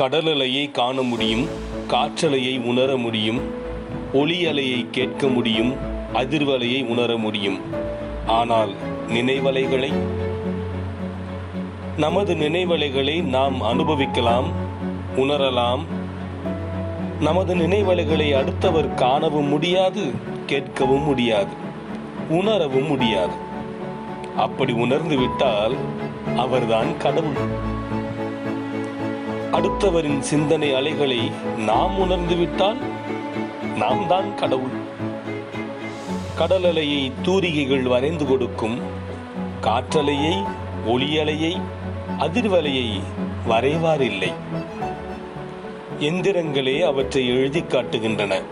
கடலலையை காண முடியும் காற்றலையை உணர முடியும் ஒளி அலையை கேட்க முடியும் அதிர்வலையை உணர முடியும். ஆனால் நினைவலைகளை? நமது நினைவலைகளை நாம் அனுபவிக்கலாம் உணரலாம். நமது நினைவலைகளை அடுத்தவர் காணவும் முடியாது கேட்கவும் முடியாது உணரவும் முடியாது. அப்படி உணர்ந்து விட்டால் அவர்தான் கடவுள். அடுத்தவரின் சிந்தனை அலைகளை நாம் உணர்ந்துவிட்டால் நாம் தான் கடவுள். கடல் அலையை தூரிகைகள் வரைந்து கொடுக்கும் காற்றலையை ஒளியலையை அதிர்வலையை வரைவாரில்லை. எந்திரங்களே அவற்றை எழுதி காட்டுகின்றன.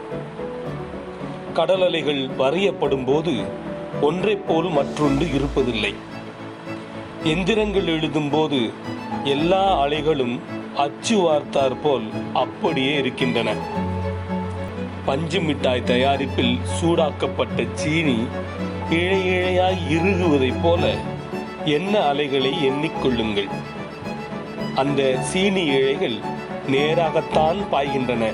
கடல் அலைகள் வரையப்படும் போது ஒன்றைப் போல் மற்றொன்று இருப்பதில்லை. எந்திரங்கள் எழுதும் போது எல்லா அலைகளும் அச்சு வார்த்தார் போல் அப்படியே இருக்கின்றன. பஞ்சு மிட்டாய் தயாரிப்பில் சூடாக்கப்பட்ட சீனி இழை இழையாய் இறுகுவதைப் போல என்ன அலைகளை எண்ணிக்கொள்ளுங்கள்? அந்த சீனி இழைகள் நேராகத்தான் பாய்கின்றன.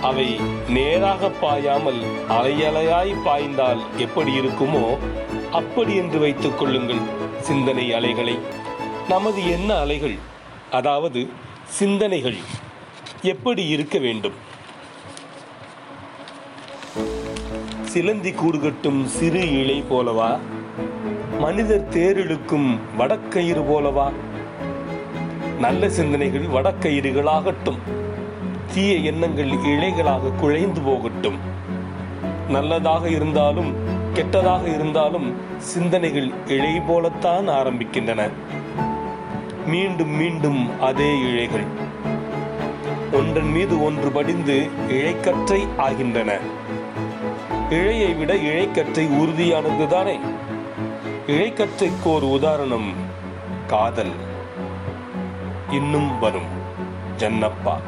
அவை நேராக பாயாமல் அலையலையாய் பாய்ந்தால் எப்படி இருக்குமோ அப்படி என்று வைத்துக் கொள்ளுங்கள் சிந்தனை அலைகளை. நமது என்ன அலைகள் அதாவது சிந்தனைகள் எப்படி இருக்க வேண்டும்? சிலந்தி கூடுகட்டும் சிறு இழை போலவா? மனிதர் தேரிழுக்கும் வடக்கயிறு போலவா? நல்ல சிந்தனைகள் வடக்கயிறுகளாகட்டும். தீய எண்ணங்கள் இழைகளாக குழைந்து போகட்டும். நல்லதாக இருந்தாலும் கெட்டதாக இருந்தாலும் சிந்தனைகள் இழை போலத்தான் ஆரம்பிக்கின்றன. மீண்டும் மீண்டும் அதே இழைகள். ஒன்றன் மீது ஒன்று படிந்து இழைக்கற்றை ஆகின்றன. இழையை விட இழைக்கற்றை உறுதியானதுதானே? இழைக்கற்றைக்கு ஒரு உதாரணம் காதல். இன்னும் வரும். ஜன்னப்பா.